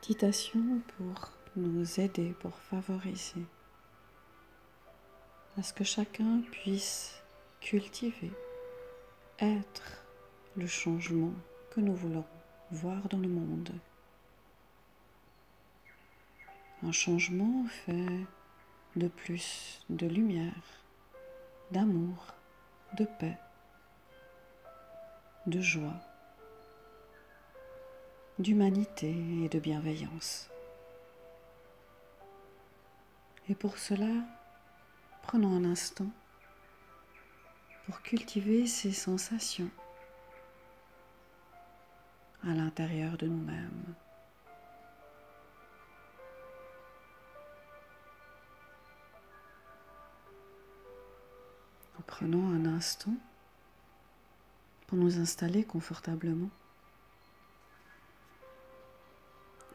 Pour nous aider, pour favoriser à ce que chacun puisse cultiver, être le changement que nous voulons voir dans le monde. Un changement fait de plus de lumière, d'amour, de paix, de joie, d'humanité et de bienveillance. Et pour cela, prenons un instant pour cultiver ces sensations à l'intérieur de nous-mêmes. prenons un instant pour nous installer confortablement.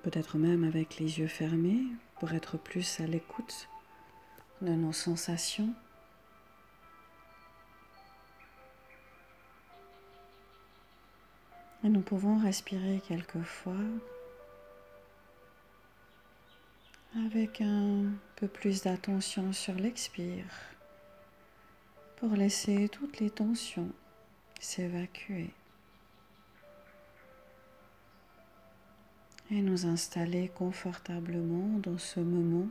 Peut-être même avec les yeux fermés pour être plus à l'écoute de nos sensations. Et nous pouvons respirer quelquefois avec un peu plus d'attention sur l'expire pour laisser toutes les tensions s'évacuer et nous installer confortablement dans ce moment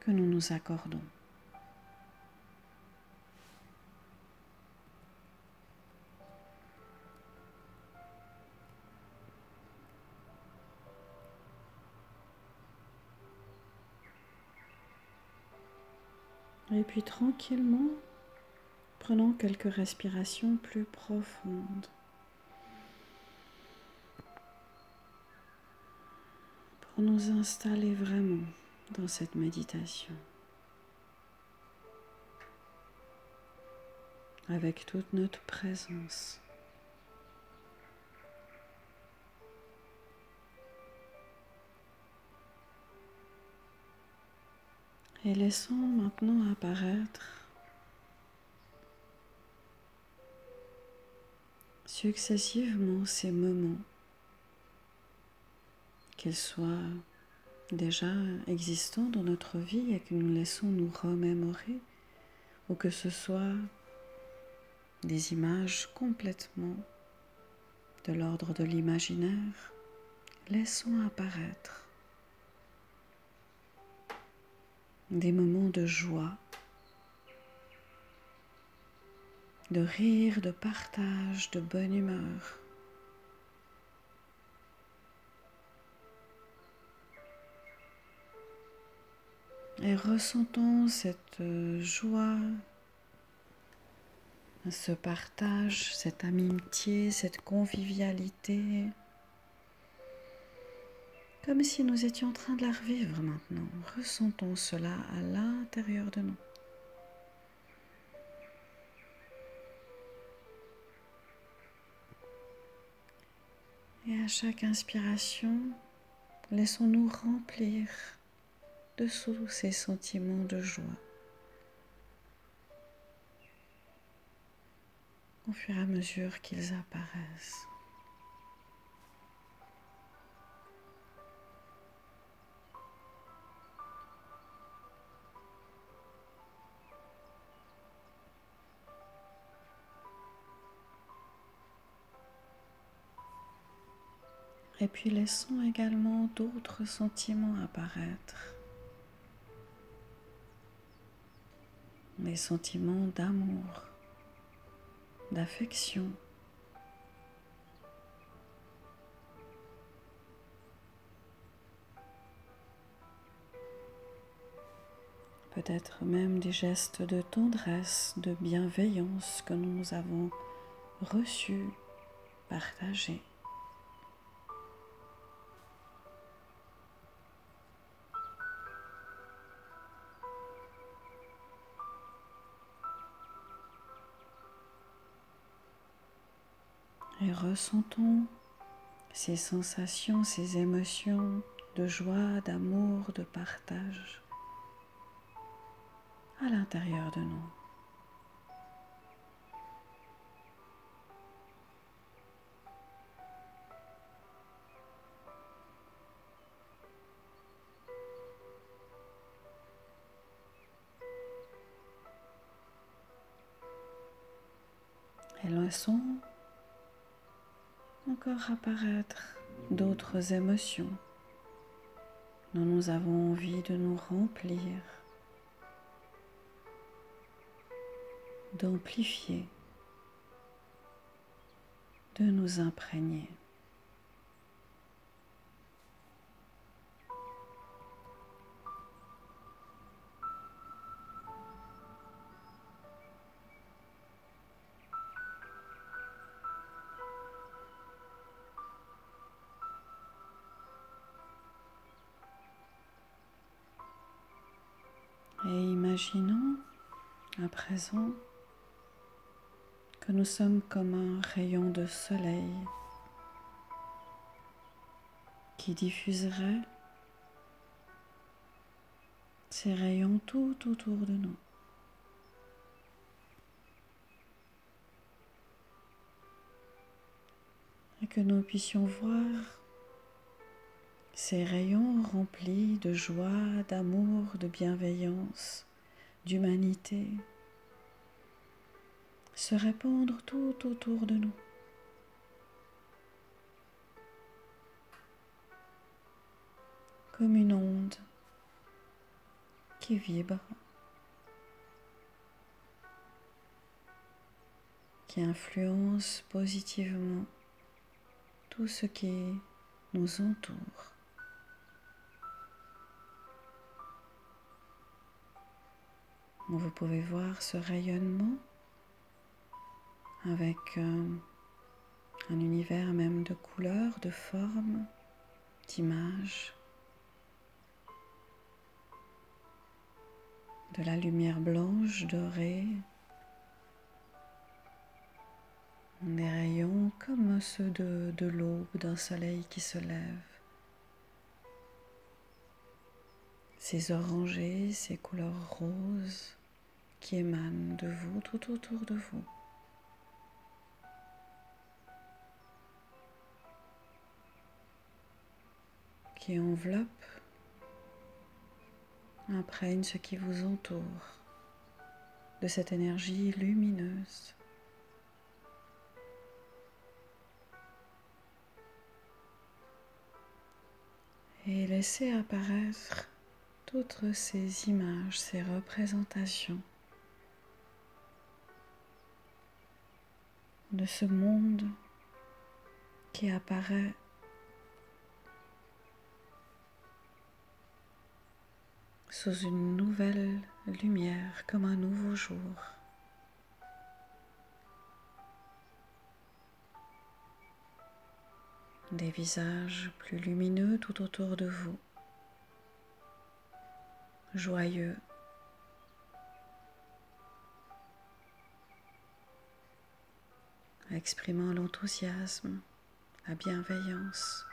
que nous nous accordons. Et puis tranquillement, prenons quelques respirations plus profondes. Pour nous installer vraiment dans cette méditation. Avec toute notre présence. Et laissons maintenant apparaître successivement ces moments, qu'ils soient déjà existants dans notre vie et que nous laissons nous remémorer, ou que ce soit des images complètement de l'ordre de l'imaginaire, laissons apparaître des moments de joie, de rire, de partage, de bonne humeur. Et ressentons cette joie, ce partage, cette amitié, cette convivialité comme si nous étions en train de la revivre maintenant. Ressentons cela à l'intérieur de nous. Et à chaque inspiration, laissons-nous remplir de tous ces sentiments de joie. Au fur et à mesure qu'ils apparaissent. Et puis laissons également d'autres sentiments apparaître. Les sentiments d'amour, d'affection. Peut-être même des gestes de tendresse, de bienveillance que nous avons reçus, partagés. et ressentons ces sensations, ces émotions de joie, d'amour, de partage à l'intérieur de nous. Et encore apparaître d'autres émotions dont nous avons envie de nous remplir, d'amplifier, de nous imprégner. Imaginons à présent que nous sommes comme un rayon de soleil qui diffuserait ces rayons tout autour de nous. Et que nous puissions voir ces rayons remplis de joie, d'amour, de bienveillance, d'humanité se répandre tout autour de nous. Comme une onde qui vibre, qui influence positivement tout ce qui nous entoure. Vous pouvez voir ce rayonnement avec euh, un univers même de couleurs, de formes, d'images, de la lumière blanche dorée, des rayons comme ceux de, de l'aube d'un soleil qui se lève. Ces orangés, ces couleurs roses qui émanent de vous, tout autour de vous. qui enveloppe, imprègne ce qui vous entoure de cette énergie lumineuse. Et laissez apparaître toutes ces images, ces représentations de ce monde qui apparaît. Sous une nouvelle lumière comme un nouveau jour. Des visages plus lumineux tout autour de vous, joyeux, exprimant l'enthousiasme, la bienveillance.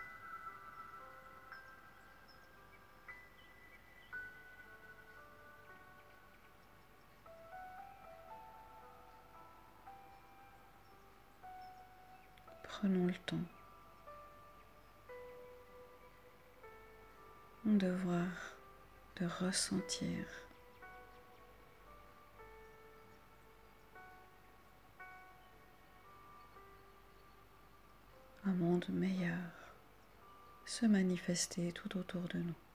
Prenons le temps de voir, de ressentir monde meilleur se manifester tout autour de nous.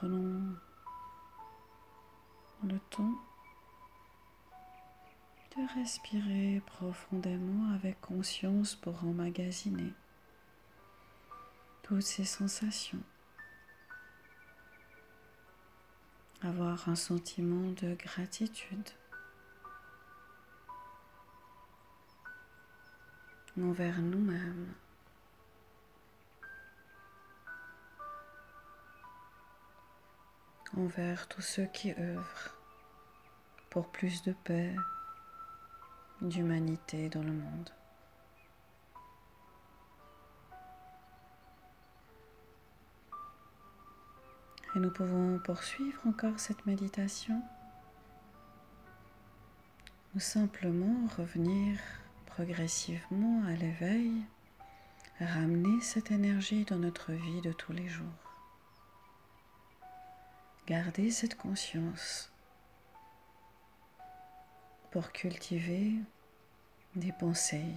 Prenons le temps de respirer profondément avec conscience pour emmagasiner toutes ces sensations. Avoir un sentiment de gratitude envers nous-mêmes. Envers tous ceux qui œuvrent pour plus de paix, d'humanité dans le monde. Et nous pouvons poursuivre encore cette méditation ou simplement revenir progressivement à l'éveil, ramener cette énergie dans notre vie de tous les jours. Garder cette conscience pour cultiver des pensées.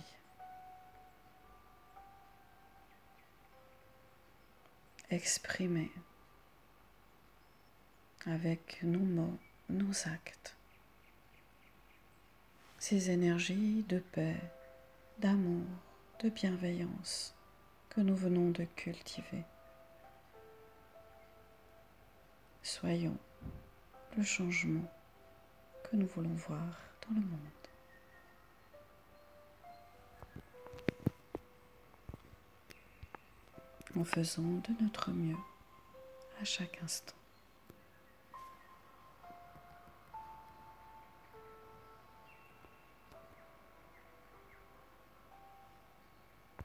Exprimer avec nos mots, nos actes, ces énergies de paix, d'amour, de bienveillance que nous venons de cultiver. Soyons le changement que nous voulons voir dans le monde. En faisant de notre mieux à chaque instant.